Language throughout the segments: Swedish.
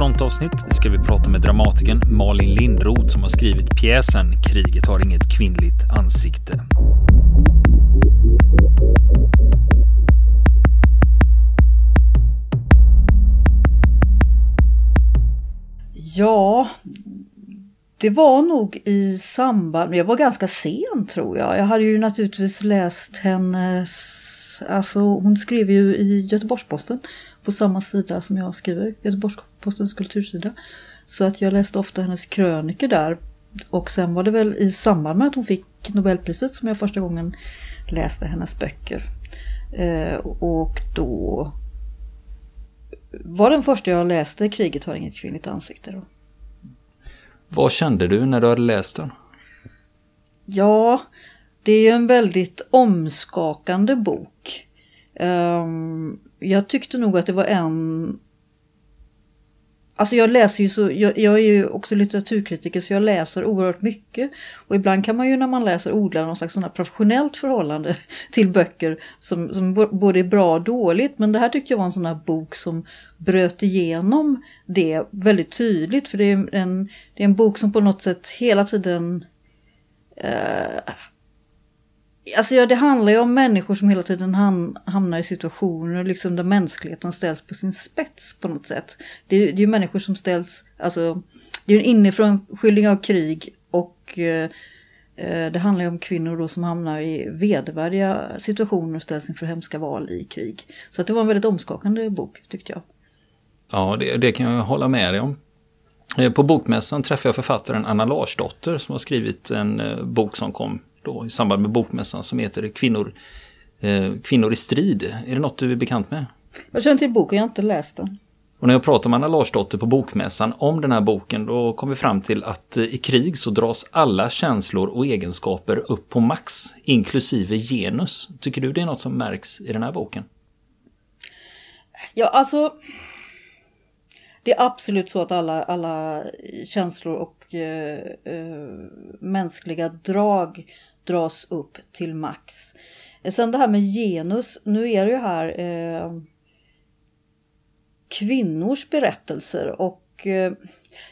frontavsnitt ska vi prata med dramatikern Malin Lindroth som har skrivit pjäsen Kriget har inget kvinnligt ansikte. Ja, det var nog i samband, jag var ganska sen tror jag. Jag hade ju naturligtvis läst hennes, alltså hon skrev ju i Göteborgs-Posten på samma sida som jag skriver, Göteborgs-Postens kultursida. Så att jag läste ofta hennes kröniker där. Och sen var det väl i samband med att hon fick Nobelpriset som jag första gången läste hennes böcker. Eh, och då var den första jag läste Kriget har inget kvinnligt ansikte. Då. Vad kände du när du hade läst den? Ja, det är ju en väldigt omskakande bok. Um, jag tyckte nog att det var en... Alltså jag läser ju så, jag, jag, är ju också litteraturkritiker så jag läser oerhört mycket. Och ibland kan man ju när man läser odla någon slags sån professionellt förhållande till böcker som, som både är bra och dåligt. Men det här tyckte jag var en sån här bok som bröt igenom det väldigt tydligt. För det är en, det är en bok som på något sätt hela tiden eh, Alltså ja, det handlar ju om människor som hela tiden hamnar i situationer liksom där mänskligheten ställs på sin spets på något sätt. Det är, det är ju människor som ställs, alltså det är en inifrån skildring av krig och eh, eh, det handlar ju om kvinnor då som hamnar i vedervärdiga situationer och ställs inför hemska val i krig. Så att det var en väldigt omskakande bok tyckte jag. Ja, det, det kan jag hålla med dig om. Eh, på bokmässan träffade jag författaren Anna Larsdotter som har skrivit en eh, bok som kom då, i samband med bokmässan som heter Kvinnor, eh, Kvinnor i strid. Är det något du är bekant med? Jag känner till boken, jag har inte läst den. Och när jag pratade med Anna Larsdotter på bokmässan om den här boken då kom vi fram till att i krig så dras alla känslor och egenskaper upp på max, inklusive genus. Tycker du det är något som märks i den här boken? Ja, alltså det är absolut så att alla, alla känslor och eh, eh, mänskliga drag dras upp till max. Sen det här med genus, nu är det ju här eh, kvinnors berättelser och eh,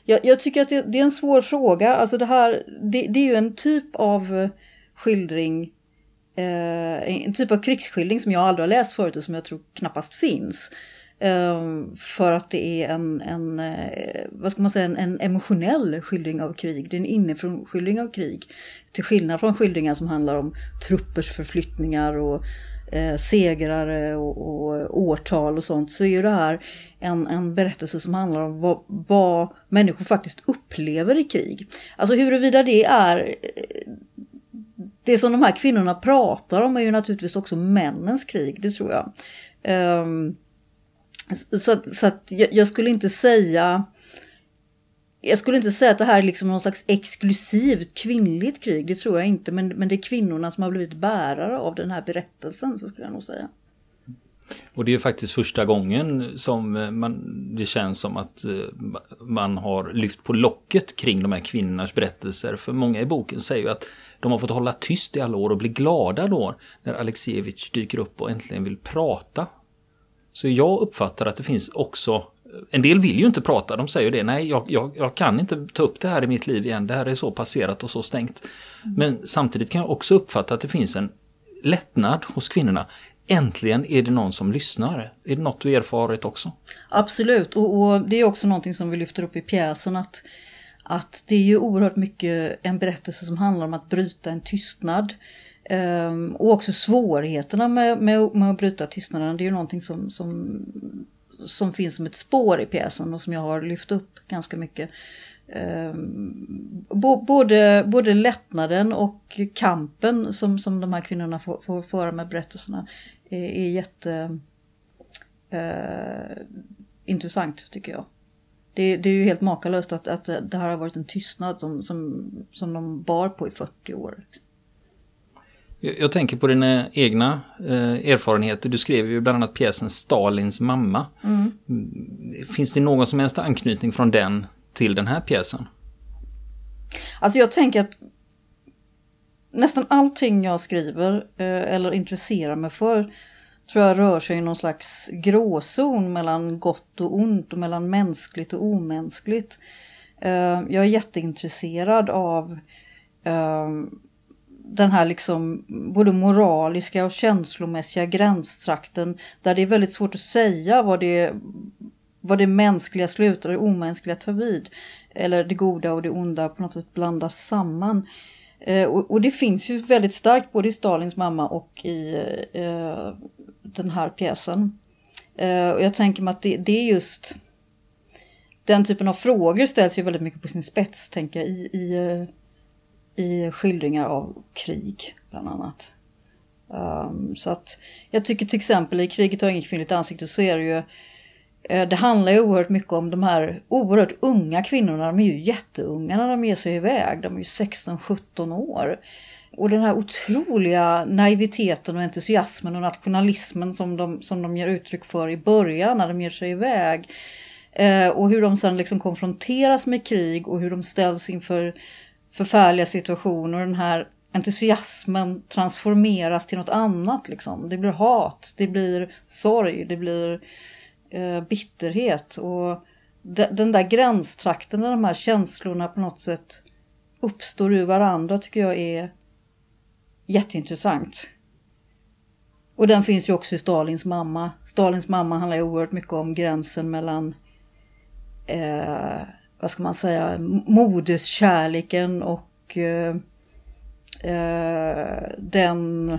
jag, jag, tycker att det, det, är en svår fråga. Alltså det här, det, det är ju en typ av skildring eh, en typ av krigsskildring som jag aldrig har läst förut och som jag tror knappast finns. Ehm, för att det är en, en, eh, vad ska man säga, en, en emotionell skildring av krig. Det är en inifrån skildring av krig. Till skillnad från skildringar som handlar om truppers förflyttningar och eh, segrare och, och, årtal och sånt. Så är ju det här en, en berättelse som handlar om vad, vad människor faktiskt upplever i krig. Alltså huruvida det är eh, det som de här kvinnorna pratar om är ju naturligtvis också männens krig, det tror jag. Um, så, så att jag, jag, skulle inte säga jag skulle inte säga att det här är liksom någon slags exklusivt kvinnligt krig, det tror jag inte. Men, men det är kvinnorna som har blivit bärare av den här berättelsen, så skulle jag nog säga. Och det är faktiskt första gången som eh, man, det känns som att eh, man har lyft på locket kring de här kvinnornas berättelser. För många i boken säger ju att de har fått hålla tyst i alla år och bli glada då när Alexievich dyker upp och äntligen vill prata så jag uppfattar att det finns också en del vill ju inte prata, de säger det, nej jag, jag, jag, kan inte ta upp det här i mitt liv igen, det här är så passerat och så stängt. Mm. Men samtidigt kan jag också uppfatta att det finns en lättnad hos kvinnorna. Äntligen är det någon som lyssnar. Är det något du erfarit också? Absolut, och, och det är också någonting som vi lyfter upp i pjäsen att, att det är ju oerhört mycket en berättelse som handlar om att bryta en tystnad. Um, och också svårigheterna med, med, med, att bryta tystnaden. Det är ju någonting som, som, som finns som ett spår i pjäsen och som jag har lyft upp ganska mycket. Um, både, både lättnaden och kampen som, som de här kvinnorna får, får föra med berättelserna är, är jätte uh, intressant tycker jag. Det, det, är ju helt makalöst att, att det här har varit en tystnad som, som, som de bar på i 40 år. Jag tänker på dina egna eh, erfarenheter. Du skrev ju bland annat pjäsen Stalins mamma. Mm. Finns det någon som helst anknytning från den till den här pjäsen? Alltså jag tänker att nästan allting jag skriver eh, eller intresserar mig för tror jag rör sig i någon slags gråzon mellan gott och ont och mellan mänskligt och omänskligt. Eh, jag är jätteintresserad av eh, den här liksom både moraliska och känslomässiga gränstrakten där det är väldigt svårt att säga vad det, vad det mänskliga slutar och det omänskliga tar vid. Eller det goda och det onda på något sätt blandas samman. Eh, och, och, det finns ju väldigt starkt både i Stalins mamma och i eh, den här pjäsen. Eh, och jag tänker mig att det, det, är just den typen av frågor ställs ju väldigt mycket på sin spets, tänker jag, i, i, eh, i skildringar av krig, bland annat. Um, så att jag tycker till exempel i Kriget har inget kvinnligt ansikte så är det ju eh, det handlar ju oerhört mycket om de här oerhört unga kvinnorna. De är ju jätteunga när de ger sig iväg. De är ju 16-17 år. Och den här otroliga naiviteten och entusiasmen och nationalismen som de, som de ger uttryck för i början när de ger sig iväg. Eh, och hur de sen liksom konfronteras med krig och hur de ställs inför förfärliga situationer. Och den här entusiasmen transformeras till något annat. Liksom. Det blir hat, det blir sorg, det blir eh, bitterhet och de, den där gränstrakten där de här känslorna på något sätt uppstår ur varandra tycker jag är jätteintressant. Och den finns ju också i Stalins mamma. Stalins mamma handlar ju oerhört mycket om gränsen mellan eh, vad ska man säga, moderskärleken och eh, eh, den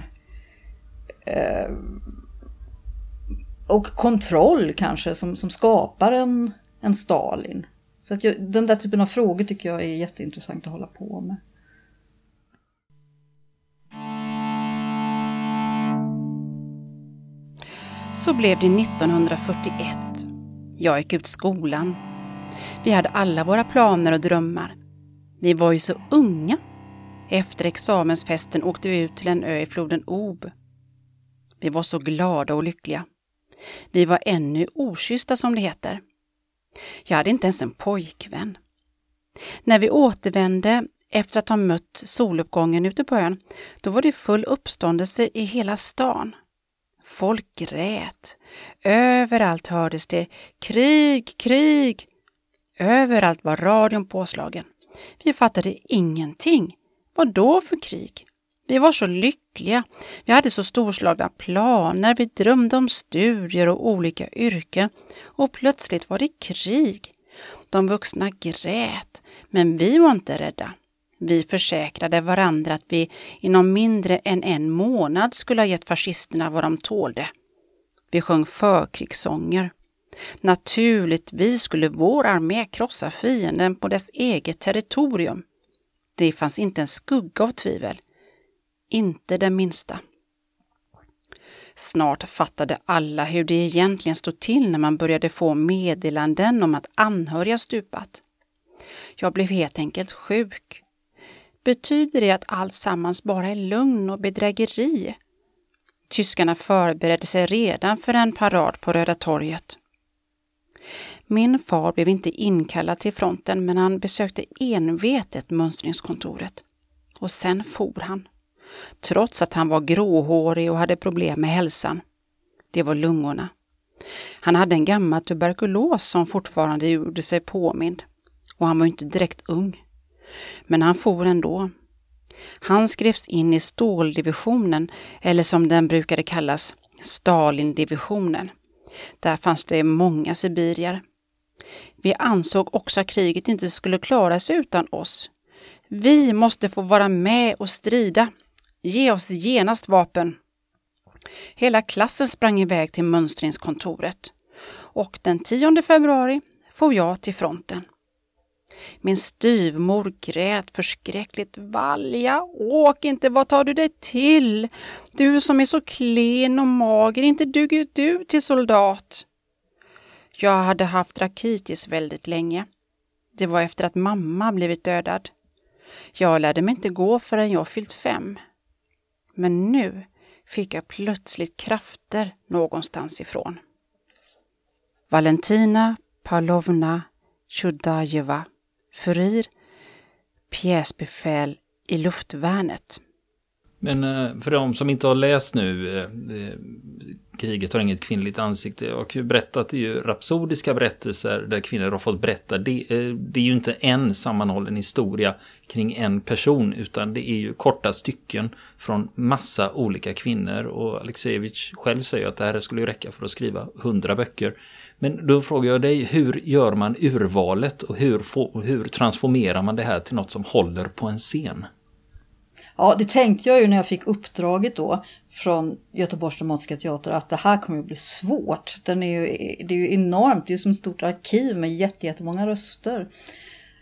eh, och kontroll kanske som, som skapar en, en Stalin. Så att jag, den där typen av frågor tycker jag är jätteintressant att hålla på med. Så blev det 1941. Jag gick ut skolan. Vi hade alla våra planer och drömmar. Vi var ju så unga. Efter examensfesten åkte vi ut till en ö i floden Ob. Vi var så glada och lyckliga. Vi var ännu okyssta som det heter. Jag hade inte ens en pojkvän. När vi återvände efter att ha mött soluppgången ute på ön, då var det full uppståndelse i hela stan. Folk grät. Överallt hördes det krig, krig. Överallt var radion påslagen. Vi fattade ingenting. Vad då för krig? Vi var så lyckliga. Vi hade så storslagna planer. Vi drömde om studier och olika yrken. Och plötsligt var det krig. De vuxna grät, men vi var inte rädda. Vi försäkrade varandra att vi inom mindre än en månad skulle ha gett fascisterna vad de tålde. Vi sjöng förkrigssånger. Naturligtvis skulle vår armé krossa fienden på dess eget territorium. Det fanns inte en skugga av tvivel. Inte den minsta. Snart fattade alla hur det egentligen stod till när man började få meddelanden om att anhöriga stupat. Jag blev helt enkelt sjuk. Betyder det att allt sammans bara är lugn och bedrägeri? Tyskarna förberedde sig redan för en parad på Röda torget. Min far blev inte inkallad till fronten men han besökte envetet mönstringskontoret. Och sen for han trots att han var gråhårig och hade problem med hälsan. Det var lungorna. Han hade en gammal tuberkulos som fortfarande gjorde sig påmind. Och han var inte direkt ung. Men han for ändå. Han skrevs in i ståldivisionen, eller som den brukade kallas, Stalindivisionen. Där fanns det många sibirier. Vi ansåg också att kriget inte skulle klara sig utan oss. Vi måste få vara med och strida, Ge oss genast vapen! Hela klassen sprang iväg till mönstringskontoret och den 10 februari får jag till fronten. Min styvmor grät förskräckligt. Valja, åk inte, vad tar du dig till? Du som är så klen och mager, inte duger du till soldat. Jag hade haft rakitis väldigt länge. Det var efter att mamma blivit dödad. Jag lärde mig inte gå förrän jag fyllt fem. Men nu fick jag plötsligt krafter någonstans ifrån. Valentina Pavlovna Tjudajeva, furir, pjäsbefäl i luftvärnet. Men eh, för de som inte har läst nu eh, eh, Kriget har inget kvinnligt ansikte och berättat är ju rapsodiska berättelser där kvinnor har fått berätta. Det, det är ju inte en sammanhållen historia kring en person utan det är ju korta stycken från massa olika kvinnor och Alexejevich själv säger att det här skulle ju räcka för att skriva hundra böcker. Men då frågar jag dig, hur gör man urvalet och hur, hur transformerar man det här till något som håller på en scen? Ja, det tänkte jag ju när jag fick uppdraget då från Göteborgs Dramatiska Teater att det här kommer att bli svårt. Den är ju, det är ju enormt, det är ju som ett stort arkiv med jättemånga röster.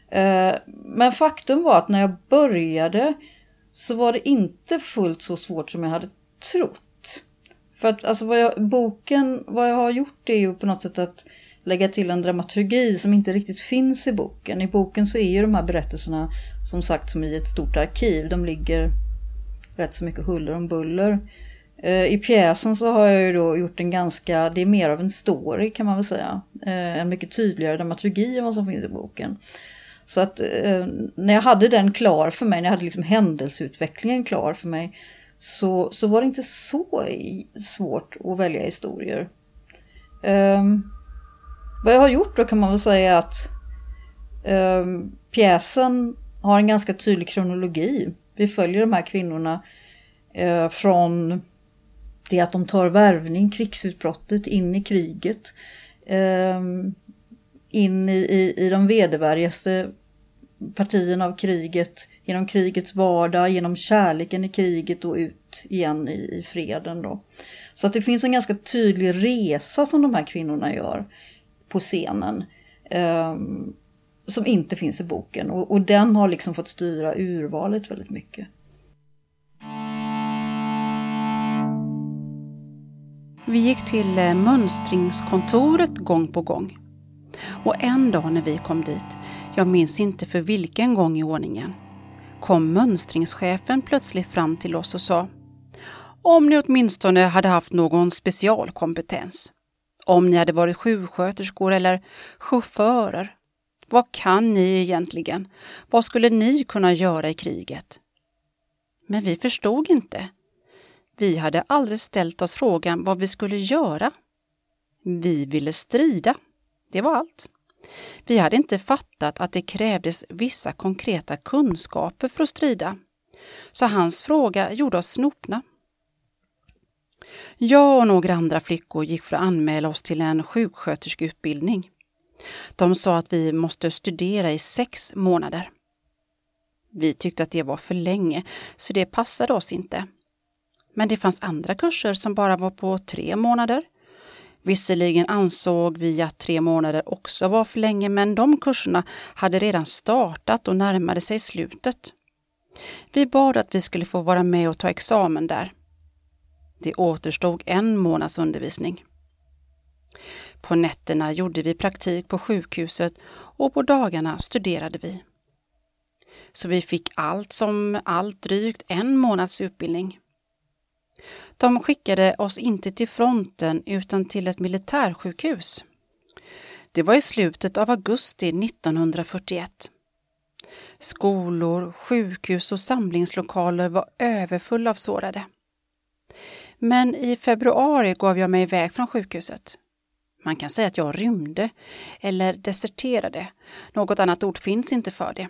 Eh, men faktum var att när jag började så var det inte fullt så svårt som jag hade trott. För att alltså vad jag, boken, vad jag har gjort är ju på något sätt att lägga till en dramaturgi som inte riktigt finns i boken. I boken så är ju de här berättelserna som sagt som i ett stort arkiv. De ligger rätt så mycket huller om buller. Eh, I pjäsen så har jag ju då gjort en ganska, det är mer av en story kan man väl säga. Eh, en mycket tydligare dramaturgi än vad som finns i boken. Så att eh, när jag hade den klar för mig, när jag hade liksom händelseutvecklingen klar för mig, så, så var det inte så svårt att välja historier. Um, vad jag har gjort då kan man väl säga att um, pjäsen har en ganska tydlig kronologi. Vi följer de här kvinnorna uh, från det att de tar värvning, krigsutbrottet, in i kriget. Um, in i, i, i de vedervärdigaste partierna av kriget, genom krigets vardag, genom kärleken i kriget och ut igen i, i freden. Då. Så att det finns en ganska tydlig resa som de här kvinnorna gör på scenen. Eh, som inte finns i boken och, och den har liksom fått styra urvalet väldigt mycket. Vi gick till eh, mönstringskontoret gång på gång. Och en dag när vi kom dit, jag minns inte för vilken gång i ordningen, kom mönstringschefen plötsligt fram till oss och sa Om ni åtminstone hade haft någon specialkompetens. Om ni hade varit sjuksköterskor eller chaufförer. Vad kan ni egentligen? Vad skulle ni kunna göra i kriget? Men vi förstod inte. Vi hade aldrig ställt oss frågan vad vi skulle göra. Vi ville strida. Det var allt. Vi hade inte fattat att det krävdes vissa konkreta kunskaper för att strida. Så hans fråga gjorde oss snopna. Jag och några andra flickor gick för att anmäla oss till en sjuksköterskeutbildning. De sa att vi måste studera i sex månader. Vi tyckte att det var för länge, så det passade oss inte. Men det fanns andra kurser som bara var på tre månader. Visserligen ansåg vi att tre månader också var för länge, men de kurserna hade redan startat och närmade sig slutet. Vi bad att vi skulle få vara med och ta examen där. Det återstod en månads undervisning. På nätterna gjorde vi praktik på sjukhuset och på dagarna studerade vi. Så vi fick allt som allt drygt en månads utbildning. De skickade oss inte till fronten utan till ett militärsjukhus. Det var i slutet av augusti 1941. Skolor, sjukhus och samlingslokaler var överfulla av sårade. Men i februari gav jag mig iväg från sjukhuset. Man kan säga att jag rymde eller deserterade. Något annat ord finns inte för det.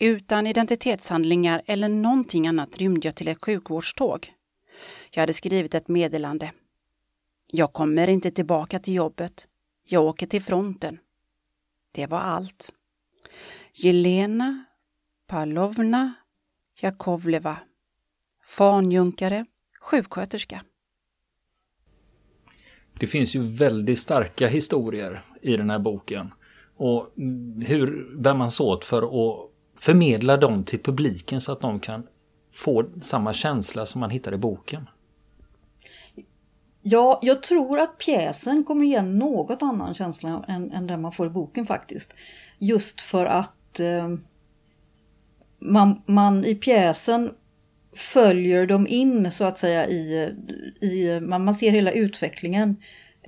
Utan identitetshandlingar eller någonting annat rymde jag till ett sjukvårdståg. Jag hade skrivit ett meddelande. Jag kommer inte tillbaka till jobbet. Jag åker till fronten. Det var allt. Jelena Pavlovna Jakovleva. Fanjunkare, sjuksköterska. Det finns ju väldigt starka historier i den här boken. Och hur bär man sig åt för att förmedla dem till publiken så att de kan få samma känsla som man hittar i boken? Ja, jag tror att pjäsen kommer ge något annan känsla än, än den man får i boken faktiskt. Just för att eh, man, man i pjäsen följer dem in så att säga i, i man, man ser hela utvecklingen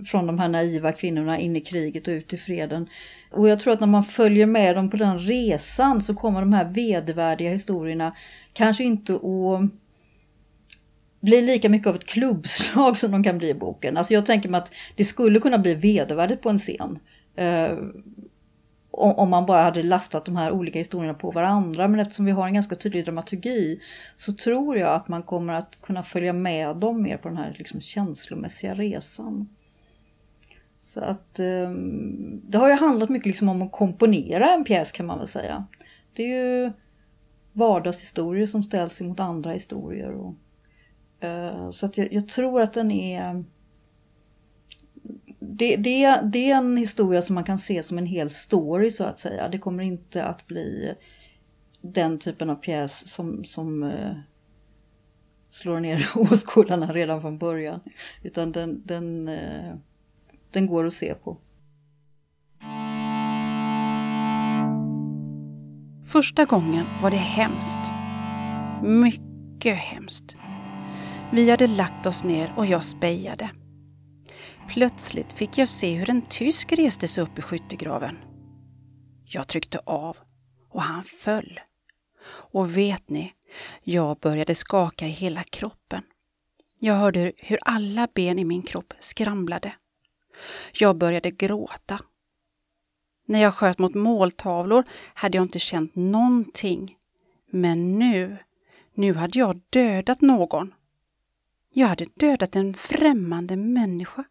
från de här naiva kvinnorna in i kriget och ut i freden. Och jag tror att när man följer med dem på den resan så kommer de här vedervärdiga historierna kanske inte att bli lika mycket av ett klubbslag som de kan bli i boken. Alltså jag tänker mig att det skulle kunna bli vedervärdigt på en scen. Eh, om man bara hade lastat de här olika historierna på varandra. Men eftersom vi har en ganska tydlig dramaturgi så tror jag att man kommer att kunna följa med dem mer på den här liksom känslomässiga resan. Så att ehm, det har ju handlat mycket liksom om att komponera en pjäs kan man väl säga. Det är ju vardagshistorier som ställs emot andra historier. Och, eh, så att jag, jag, tror att den är... Det, det, det är en historia som man kan se som en hel story så att säga. Det kommer inte att bli den typen av pjäs som, som uh, slår ner åskådarna redan från början. Utan den, den, uh, den går att se på. Första gången var det hemskt. Mycket hemskt. Vi hade lagt oss ner och jag spejade. Plötsligt fick jag se hur en tysk reste sig upp i skyttegraven. Jag tryckte av och han föll. Och vet ni, jag började skaka i hela kroppen. Jag hörde hur alla ben i min kropp skramlade. Jag började gråta när jag sköt mot måltavlor hade jag inte känt någonting. Men nu, nu hade jag dödat någon. Jag hade dödat en främmande människa.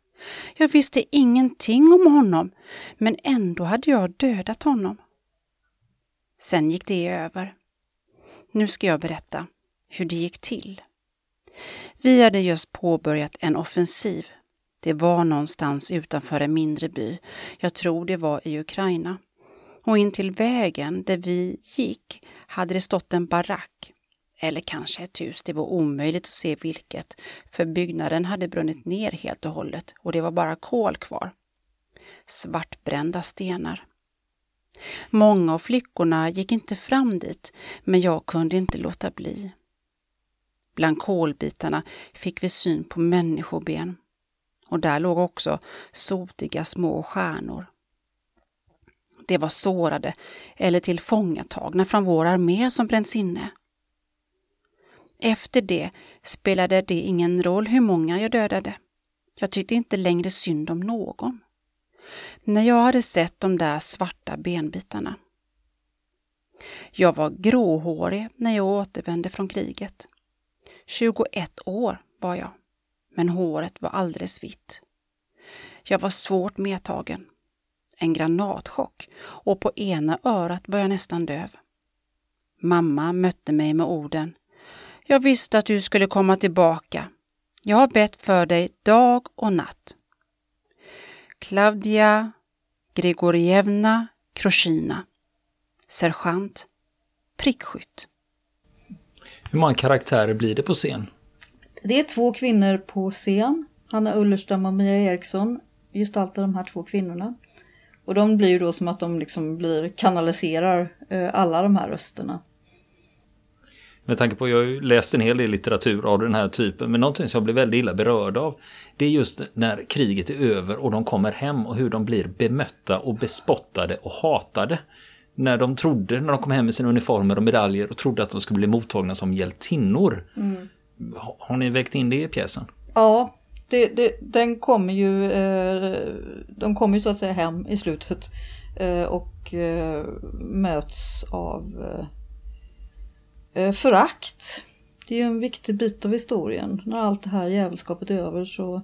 Jag visste ingenting om honom, men ändå hade jag dödat honom. Sen gick det över. Nu ska jag berätta hur det gick till. Vi hade just påbörjat en offensiv det var någonstans utanför en mindre by. Jag tror det var i Ukraina. Och in till vägen där vi gick hade det stått en barack. Eller kanske ett hus, det var omöjligt att se vilket, för byggnaden hade brunnit ner helt och hållet och det var bara kol kvar. Svartbrända stenar. Många av flickorna gick inte fram dit, men jag kunde inte låta bli. Bland kolbitarna fick vi syn på människoben och där låg också sotiga små stjärnor. Det var sårade eller tillfångatagna från vår armé som bränts inne. Efter det spelade det ingen roll hur många jag dödade. Jag tyckte inte längre synd om någon. När jag hade sett de där svarta benbitarna. Jag var gråhårig när jag återvände från kriget. 21 år var jag men håret var alldeles vitt. Jag var svårt medtagen. En granatchock och på ena örat var jag nästan döv. Mamma mötte mig med orden. Jag visste att du skulle komma tillbaka. Jag har bett för dig dag och natt. Klavdia Grigorievna Kroshina Sergeant Prickskytt. Hur många karaktärer blir det på scen? Det är två kvinnor på scen. Hanna Ullerström och Mia Eriksson gestaltar de här två kvinnorna. Och de blir ju då som att de liksom blir kanaliserar eh, alla de här rösterna. Med tanke på att jag har läst en hel del litteratur av den här typen, men någonting som jag blir väldigt illa berörd av, det är just när kriget är över och de kommer hem och hur de blir bemötta och bespottade och hatade. När de trodde, när de kom hem med sina uniformer och medaljer och trodde att de skulle bli mottagna som hjältinnor. Mm. Har ni väckt in det i pjäsen? Ja, det, det, den kommer ju, eh, de kommer ju så att säga hem i slutet eh, och eh, möts av förakt. Det är ju en viktig bit av historien. När allt det här jävelskapet är över så,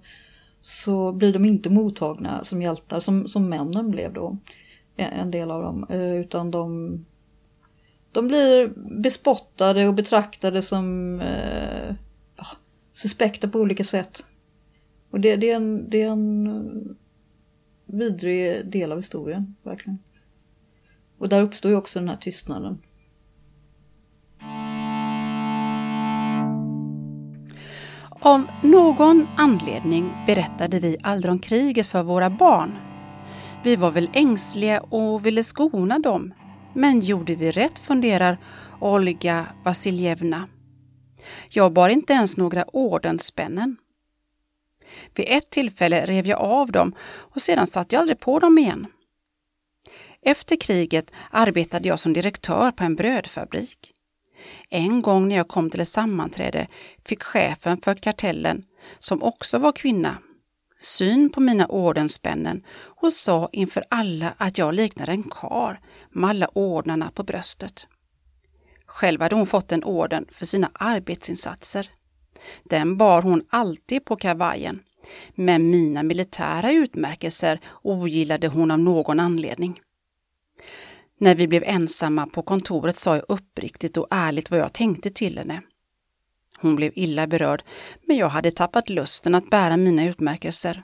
så blir de inte mottagna som hjältar som, som männen blev då. En del av dem. Utan de, de blir bespottade och betraktade som suspekta på olika sätt. Och det, det, är en, det är en eh, vidrig del av historien, verkligen. Och där uppstår ju också den här tystnaden. Av någon anledning berättade vi aldrig om kriget för våra barn. Vi var väl ängsliga och ville skona dem. Men gjorde vi rätt funderar Olga Vasiljevna. Jag bar inte ens några ordensspännen. Vid ett tillfälle rev jag av dem och sedan satte jag aldrig på dem igen. Efter kriget arbetade jag som direktör på en brödfabrik. En gång när jag kom till ett sammanträde fick chefen för kartellen, som också var kvinna, syn på mina ordenspännen och sa inför alla att jag liknade en kar med alla ordnarna på bröstet. Själv hade hon fått en orden för sina arbetsinsatser. Den bar hon alltid på kavajen, men mina militära utmärkelser ogillade hon av någon anledning. När vi blev ensamma på kontoret sa jag uppriktigt och ärligt vad jag tänkte till henne. Hon blev illa berörd, men jag hade tappat lusten att bära mina utmärkelser.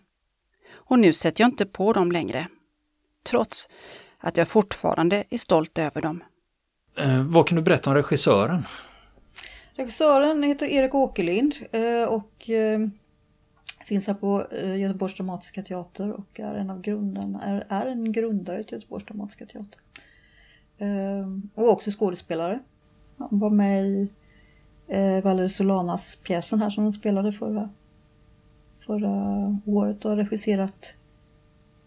Och nu sätter jag inte på dem längre. Trots att jag fortfarande är stolt över dem. Eh, vad kan du berätta om regissören? Regissören heter Erik Åkerlind eh, och eh, finns här på eh, Göteborgs Dramatiska Teater och är en av grundarna, är, är en grundare till Göteborgs Dramatiska Teater. Och också skådespelare. Han var med i Valerie Solanas pjäsen här som hon spelade förra, förra året och har regisserat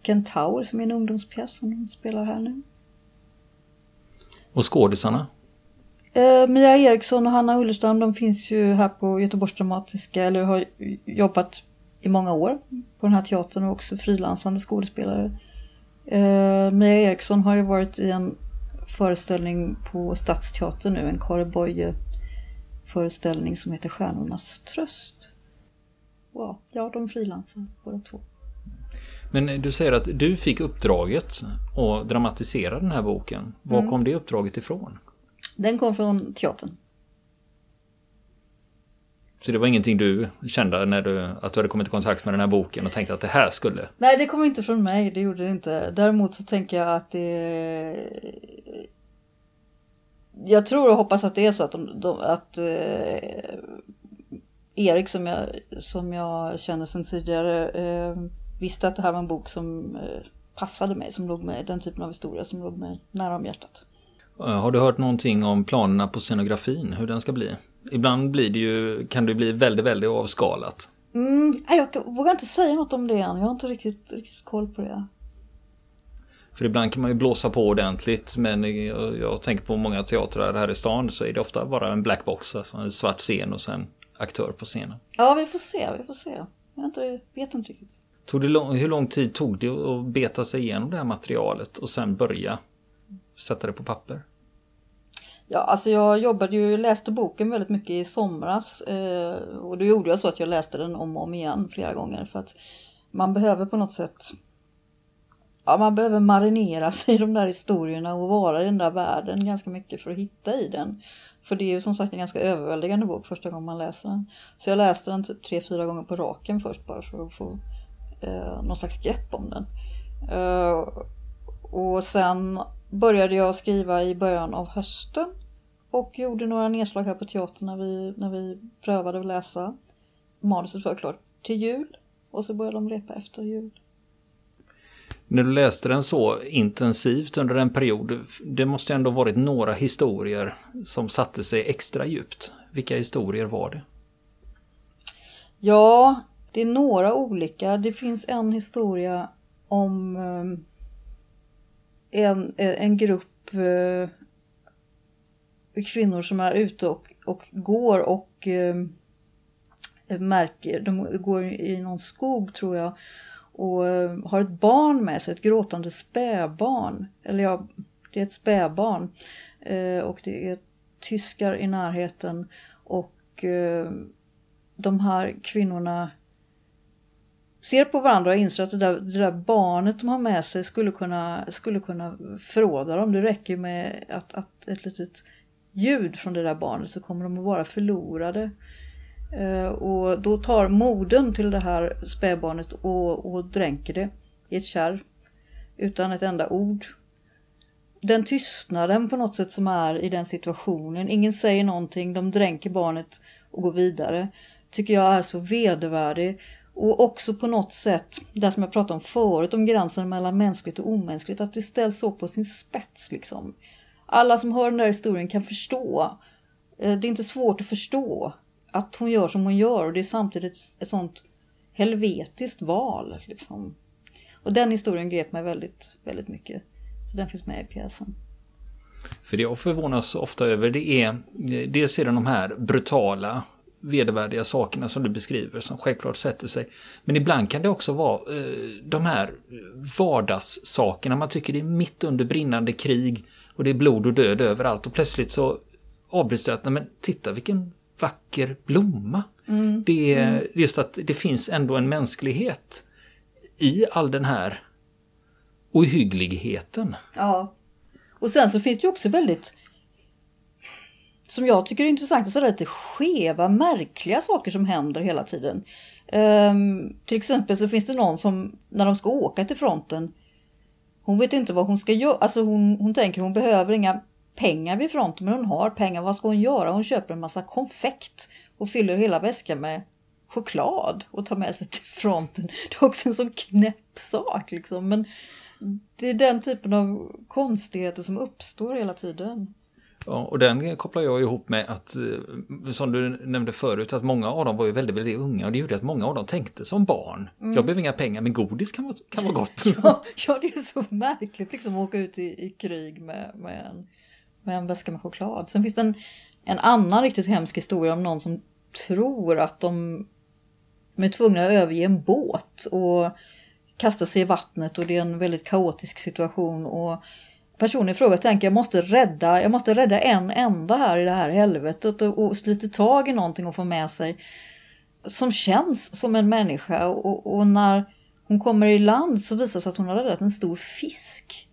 Kentaur som är en ungdomspjäs som hon spelar här nu. Och skådisarna? Eh, Mia Eriksson och Hanna Ullerstam de finns ju här på Göteborgs Dramatiska eller har jobbat i många år på den här teatern och också frilansande skådespelare. Eh, Mia Eriksson har ju varit i en föreställning på Stadsteatern nu, en Kare Boye föreställning som heter Stjärnornas tröst. Wow. Ja, de frilansar båda två. Men du säger att du fick uppdraget att dramatisera den här boken. Var mm. kom det uppdraget ifrån? Den kom från teatern. Så det var ingenting du kände när du, att du hade kommit i kontakt med den här boken och tänkte att det här skulle? Nej, det kom inte från mig. Det gjorde det inte. Däremot så tänker jag att det... Jag tror och hoppas att det är så att, de, de, att eh, Erik som jag, som jag känner sedan tidigare eh, visste att det här var en bok som eh, passade mig, som låg med den typen av historia som låg mig nära om hjärtat. Eh, har du hört någonting om planerna på scenografin, hur den ska bli? Ibland blir det ju, kan det bli väldigt, väldigt avskalat. Mm, jag vågar inte säga något om det än, jag har inte riktigt, riktigt koll på det. För ibland kan man ju blåsa på ordentligt men jag, jag tänker på många teatrar här i stan så är det ofta bara en blackbox, alltså en svart scen och sen aktör på scenen. Ja, vi får se, vi får se. Jag inte, vet inte riktigt. Tog det lång, hur lång tid tog det att beta sig igenom det här materialet och sen börja sätta det på papper? Ja, alltså jag jobbade ju, läste boken väldigt mycket i somras eh, och då gjorde jag så att jag läste den om och om igen flera gånger för att man behöver på något sätt Ja, man behöver marinera sig i de där historierna och vara i den där världen ganska mycket för att hitta i den. För det är ju som sagt en ganska överväldigande bok första gången man läser den. Så jag läste den typ tre, fyra gånger på raken först bara för att få eh, någon slags grepp om den. Eh, och sen började jag skriva i början av hösten och gjorde några nedslag här på teatern när vi, när vi prövade att läsa. Manuset var klart till jul och så började de repa efter jul. När du läste den så intensivt under en period, det måste ändå varit några historier som satte sig extra djupt. Vilka historier var det? Ja, det är några olika. Det finns en historia om ehm, en, en grupp eh, kvinnor som är ute och, och går och ehm, märker, de går i någon skog tror jag och eh, har ett barn med sig, ett gråtande spädbarn. Eller ja, det är ett spädbarn. Eh, och det är tyskar i närheten och de här kvinnorna ser på varandra och inser att det där, det där, barnet de har med sig skulle kunna, skulle kunna förråda dem. Det räcker med att, att ett litet ljud från det där barnet så kommer de att vara förlorade. Eh, och då tar moden till det här spädbarnet och, och dränker det i ett kärr. Utan ett enda ord. Den tystnaden på något sätt som är i den situationen. Ingen säger någonting, de dränker barnet och går vidare. Tycker jag är så vedervärdig. Och också på något sätt, det som jag pratade om förut, om gränsen mellan mänskligt och omänskligt, att det ställs så på sin spets liksom. Alla som hör den där historien kan förstå. Eh, det är inte svårt att förstå att hon gör som hon gör och det är samtidigt ett sånt helvetiskt val. Liksom. Och den historien grep mig väldigt, väldigt mycket. Så den finns med i pjäsen. För det jag förvånas ofta över det är dels är det de här brutala vedervärdiga sakerna som du beskriver som självklart sätter sig. Men ibland kan det också vara eh, de här vardagssakerna. Man tycker det är mitt under brinnande krig och det är blod och död överallt och plötsligt så avbryts det att, nej men titta vilken vacker blomma. Mm. Det är mm. just att det finns ändå en mänsklighet i all den här ohyggligheten. Ja. Och sen så finns det ju också väldigt som jag tycker är intressant, så är det lite skeva, märkliga saker som händer hela tiden. Um, till exempel så finns det någon som, när de ska åka till fronten, hon vet inte vad hon ska göra. Alltså hon, hon tänker hon behöver inga pengar vid fronten, men hon har pengar. Vad ska hon göra? Hon köper en massa konfekt och fyller hela väskan med choklad och tar med sig till fronten. Det är också en sån knäpp sak liksom. Men det är den typen av konstigheter som uppstår hela tiden. Ja, och den kopplar jag ihop med att, eh, som du nämnde förut, att många av dem var ju väldigt, väldigt unga och det gjorde att många av dem tänkte som barn. Mm. Jag behöver inga pengar men godis kan vara, kan vara gott. ja, ja, det är så märkligt liksom att åka ut i, i krig med, med, en, med en väska med choklad. Sen finns det en, en annan riktigt hemsk historia om någon som tror att de är tvungna att överge en båt och kasta sig i vattnet och det är en väldigt kaotisk situation och personen i fråga tänker jag måste rädda, jag måste rädda en enda här i det här helvetet och, och sliter tag i någonting och få med sig som känns som en människa och, och när hon kommer i land så visar det sig att hon har räddat en stor fisk.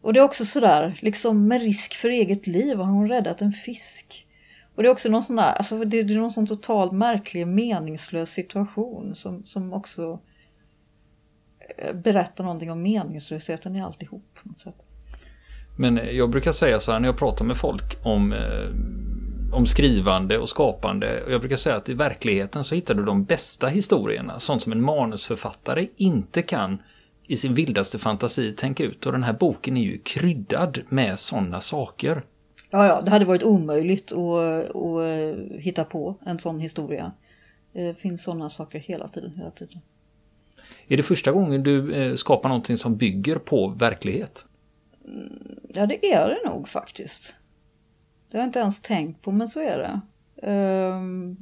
Och det är också sådär, liksom med risk för eget liv har hon räddat en fisk. Och det är också någon sån där, alltså det är någon sån totalt märklig meningslös situation som, som också berättar någonting om meningslösheten i alltihop. På något sätt. Men jag brukar säga så här när jag pratar med folk om, eh, om skrivande och skapande. Och jag brukar säga att i verkligheten så hittar du de bästa historierna. Sånt som en manusförfattare inte kan i sin vildaste fantasi tänka ut. Och den här boken är ju kryddad med sådana saker. Ja, ja, det hade varit omöjligt att, att hitta på en sån historia. Det finns sådana saker hela tiden, hela tiden. Är det första gången du eh, skapar någonting som bygger på verklighet? Mm, ja, det är det nog faktiskt. Det har jag inte ens tänkt på, men så är det. Ehm,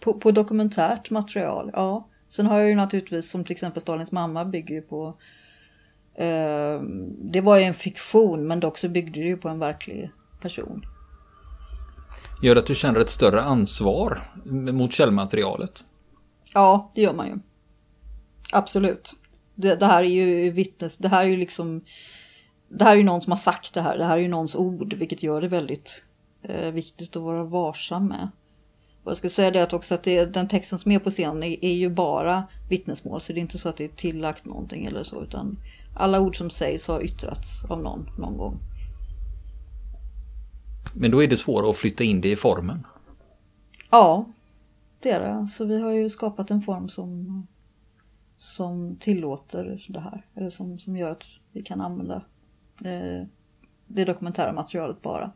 på, på, dokumentärt material, ja. Sen har jag ju naturligtvis, som till exempel Stalins mamma bygger ju på... Ehm, det var ju en fiktion, men dock så byggde det ju på en verklig person. Gör det att du känner ett större ansvar mot källmaterialet? Ja, det gör man ju. Absolut. Det, det, här är ju vittnes, det här är ju liksom, det här är ju någon som har sagt det här, det här är ju någons ord, vilket gör det väldigt eh, viktigt att vara varsam med. Och jag ska säga det att också att det, den texten som är på scenen är, är, ju bara vittnesmål, så det är inte så att det är tillagt någonting eller så, utan alla ord som sägs har yttrats av någon någon gång. Men då är det svårare att flytta in det i formen? Ja, det är det. Så vi har ju skapat en form som som tillåter det här. Eller som, som gör att vi kan använda eh, det dokumentära materialet bara.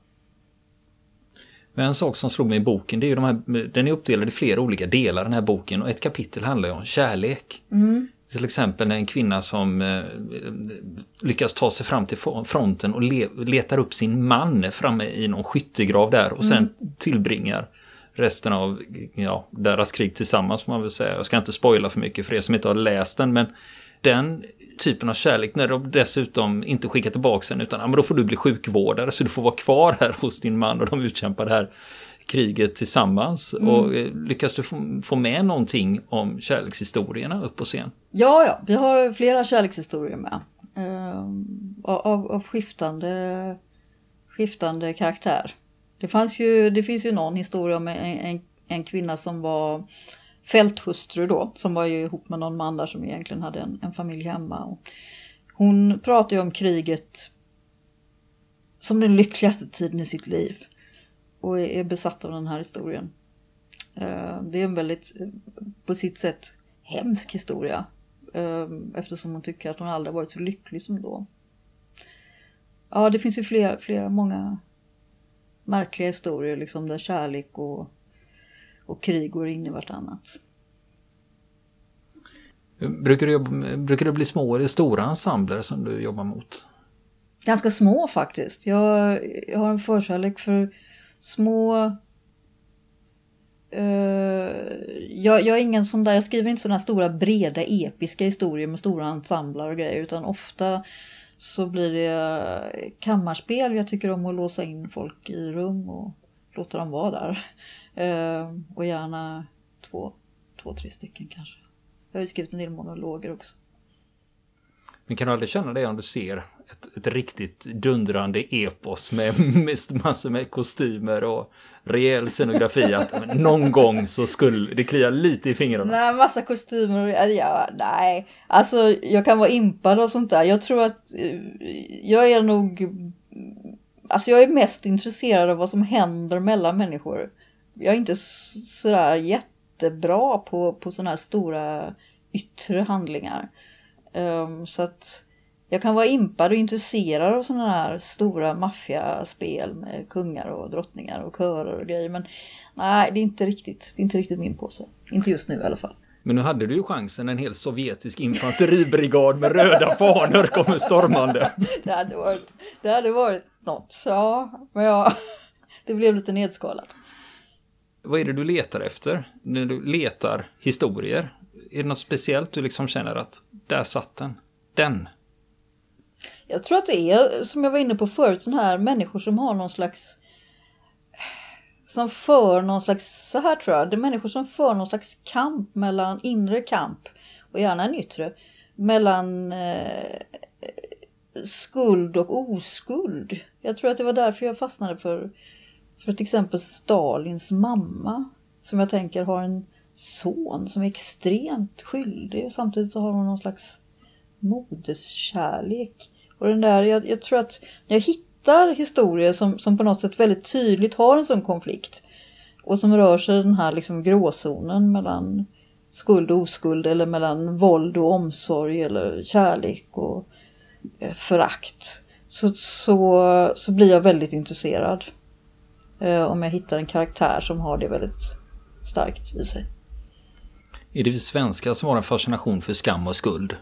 Men en sak som slog mig i boken, det är ju de här, den är uppdelad i flera olika delar den här boken och ett kapitel handlar ju om kärlek. Mm. Till exempel en kvinna som eh, lyckas ta sig fram till fronten och le, letar upp sin man framme i någon skyttegrav där och mm. sen tillbringar resten av ja, deras krig tillsammans får man väl säga. Jag ska inte spoila för mycket för er som inte har läst den men den typen av kärlek när de dessutom inte skickar tillbaka den utan ja, men då får du bli sjukvårdare så du får vara kvar här hos din man och de utkämpar det här kriget tillsammans. Mm. Och eh, lyckas du få, få med någonting om kärlekshistorierna upp på scen? Ja, ja, vi har flera kärlekshistorier med. Uh, av, av skiftande, skiftande karaktär. Det, fanns ju, det finns ju någon historia om en, en, en kvinna som var fälthustru då, som var ju ihop med någon man där som egentligen hade en, en familj hemma. Och hon pratar ju om kriget som den lyckligaste tiden i sitt liv och är, är besatt av den här historien. Eh, det är en väldigt, eh, på sitt sätt, hemsk historia eh, eftersom hon tycker att hon aldrig varit så lycklig som då. Ja, det finns ju flera, flera många märkliga historier liksom där kärlek och, och krig går in i vartannat. Brukar det, brukar det bli små eller stora ensembler som du jobbar mot? ganska små faktiskt. Jag, jag har en förkärlek för små... Uh, jag, jag är ingen sån där, jag skriver inte sådana stora breda episka historier med stora ensembler och grejer utan ofta så blir det eh, kammarspel. Jag tycker om att låsa in folk i rum och låta dem vara där. Ehm, och gärna två, två, tre stycken kanske. Jag har ju skrivit en del monologer också. Men kan du aldrig känna det om du ser ett, ett riktigt dundrande epos med, med massor med kostymer och rejäl scenografi att någon gång så skulle det klia lite i fingrarna? Nej, massa kostymer och ja, nej. Alltså jag kan vara impad och sånt där. Jag tror att eh, jag är nog Alltså jag är mest intresserad av vad som händer mellan människor. Jag är inte sådär jättebra på, på sådana här stora yttre handlingar. Um, så att jag kan vara impad och intresserad av sådana här stora maffiaspel med kungar och drottningar och körer och grejer. Men nej, det är inte riktigt, det är inte riktigt min påse. Inte just nu i alla fall. Men nu hade du ju chansen, en hel sovjetisk infanteribrigad med röda fanor kommer stormande. det, hade varit, det hade varit något, ja. Men ja, det blev lite nedskalat. Vad är det du letar efter när du letar historier? Är det något speciellt du liksom känner att där satt den? Den. Jag tror att det är, som jag var inne på förut, sådana här människor som har någon slags som för någon slags, så här tror jag, det är människor som för någon slags kamp mellan inre kamp och gärna en yttre, mellan eh, skuld och oskuld. Jag tror att det var därför jag fastnade för, för till exempel Stalins mamma, som jag tänker har en son som är extremt skyldig. Samtidigt så har hon någon slags moderskärlek. Och den där, jag, jag, tror att när jag hittar historier som, som på något sätt väldigt tydligt har en sån konflikt och som rör sig i den här liksom gråzonen mellan skuld och oskuld eller mellan våld och omsorg eller kärlek och eh, förakt så, så, så blir jag väldigt intresserad eh, om jag hittar en karaktär som har det väldigt starkt i sig. Är det vi svenskar som har en fascination för skam och skuld?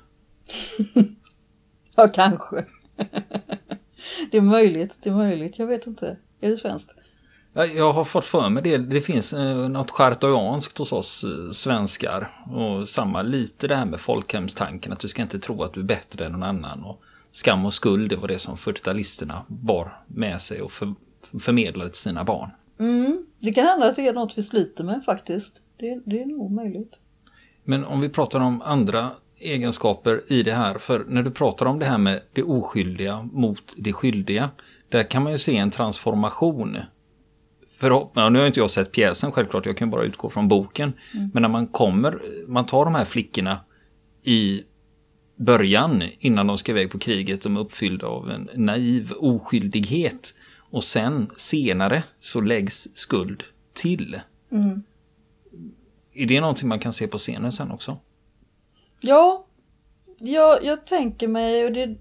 ja, kanske. det är möjligt, det är möjligt. Jag vet inte. Är det svenskt? Jag har fått för mig det. Det finns eh, något chartoianskt hos oss eh, svenskar. Och samma lite det här med folkhemstanken. Att du ska inte tro att du är bättre än någon annan. Och skam och skuld, det var det som 40-talisterna bar med sig och för, förmedlade till sina barn. Mm, det kan hända att det är något vi sliter med faktiskt. Det, det är nog möjligt. Men om vi pratar om andra egenskaper i det här, för när du pratar om det här med det oskyldiga mot det skyldiga, där kan man ju se en transformation. För, ja, nu har inte jag sett pjäsen självklart, jag kan bara utgå från boken. Mm. Men när man kommer, man tar de här flickorna i början, innan de ska iväg på kriget, de är uppfyllda av en naiv oskyldighet. Och sen senare så läggs skuld till. Mm. Är det någonting man kan se på scenen sen också? Ja, jag, jag tänker mig och det,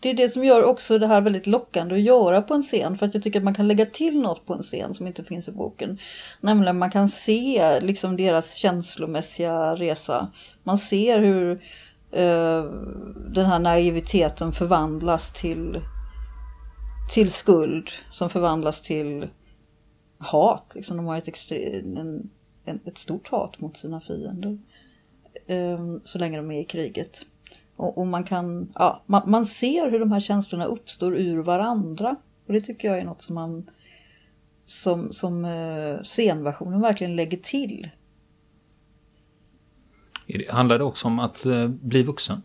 det är det som gör också det här väldigt lockande att göra på en scen. För att jag tycker att man kan lägga till något på en scen som inte finns i boken. Nämligen man kan se liksom deras känslomässiga resa. Man ser hur eh, den här naiviteten förvandlas till, till skuld. Som förvandlas till hat. Liksom de har ett, extre- en, ett stort hat mot sina fiender. Um, så länge de är i kriget. Och, och man kan, ja, man, man, ser hur de här känslorna uppstår ur varandra. Och det tycker jag är något som man som, som uh, scenversionen verkligen lägger till. Handlar det också om att uh, bli vuxen?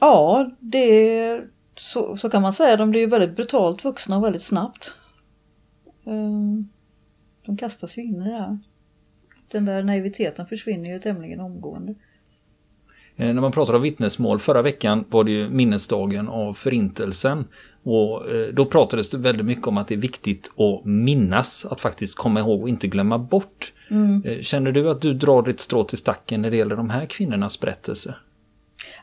Ja, det så, så kan man säga. De blir ju väldigt brutalt vuxna väldigt snabbt. Um, de kastas ju in i det här den där naiviteten försvinner ju tämligen omgående. Eh, när man pratar om vittnesmål förra veckan var det ju minnesdagen av förintelsen. Och eh, då pratades det väldigt mycket om att det är viktigt att minnas, att faktiskt komma ihåg och inte glömma bort. Mm. Eh, känner du att du drar ditt strå till stacken när det gäller de här kvinnornas berättelse?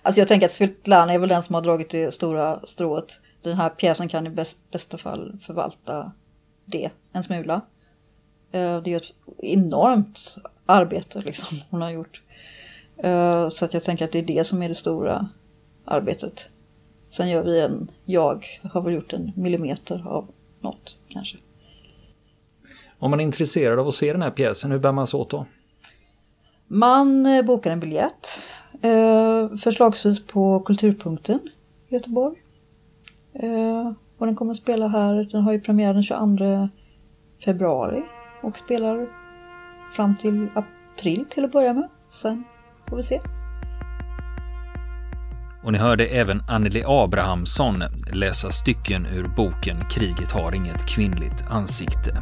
Alltså jag tänker att Svetlana är väl den som har dragit det stora strået. Den här pjäsen kan i bästa fall förvalta det en smula. Eh, det är ett enormt arbete liksom hon har gjort. Eh, så att jag tänker att det är det som är det stora arbetet. Sen gör vi en, jag har väl gjort en millimeter av något kanske. Om man är intresserad av att se den här pjäsen, hur bär man sig åt då? Man eh, bokar en biljett. Förslagsvis på Kulturpunkten i Göteborg. Och den kommer att spela här, den har ju premiär den 22 februari och spelar fram till april till att börja med. Sen får vi se. Och ni hörde även Anneli Abrahamsson läsa stycken ur boken Kriget har inget kvinnligt ansikte.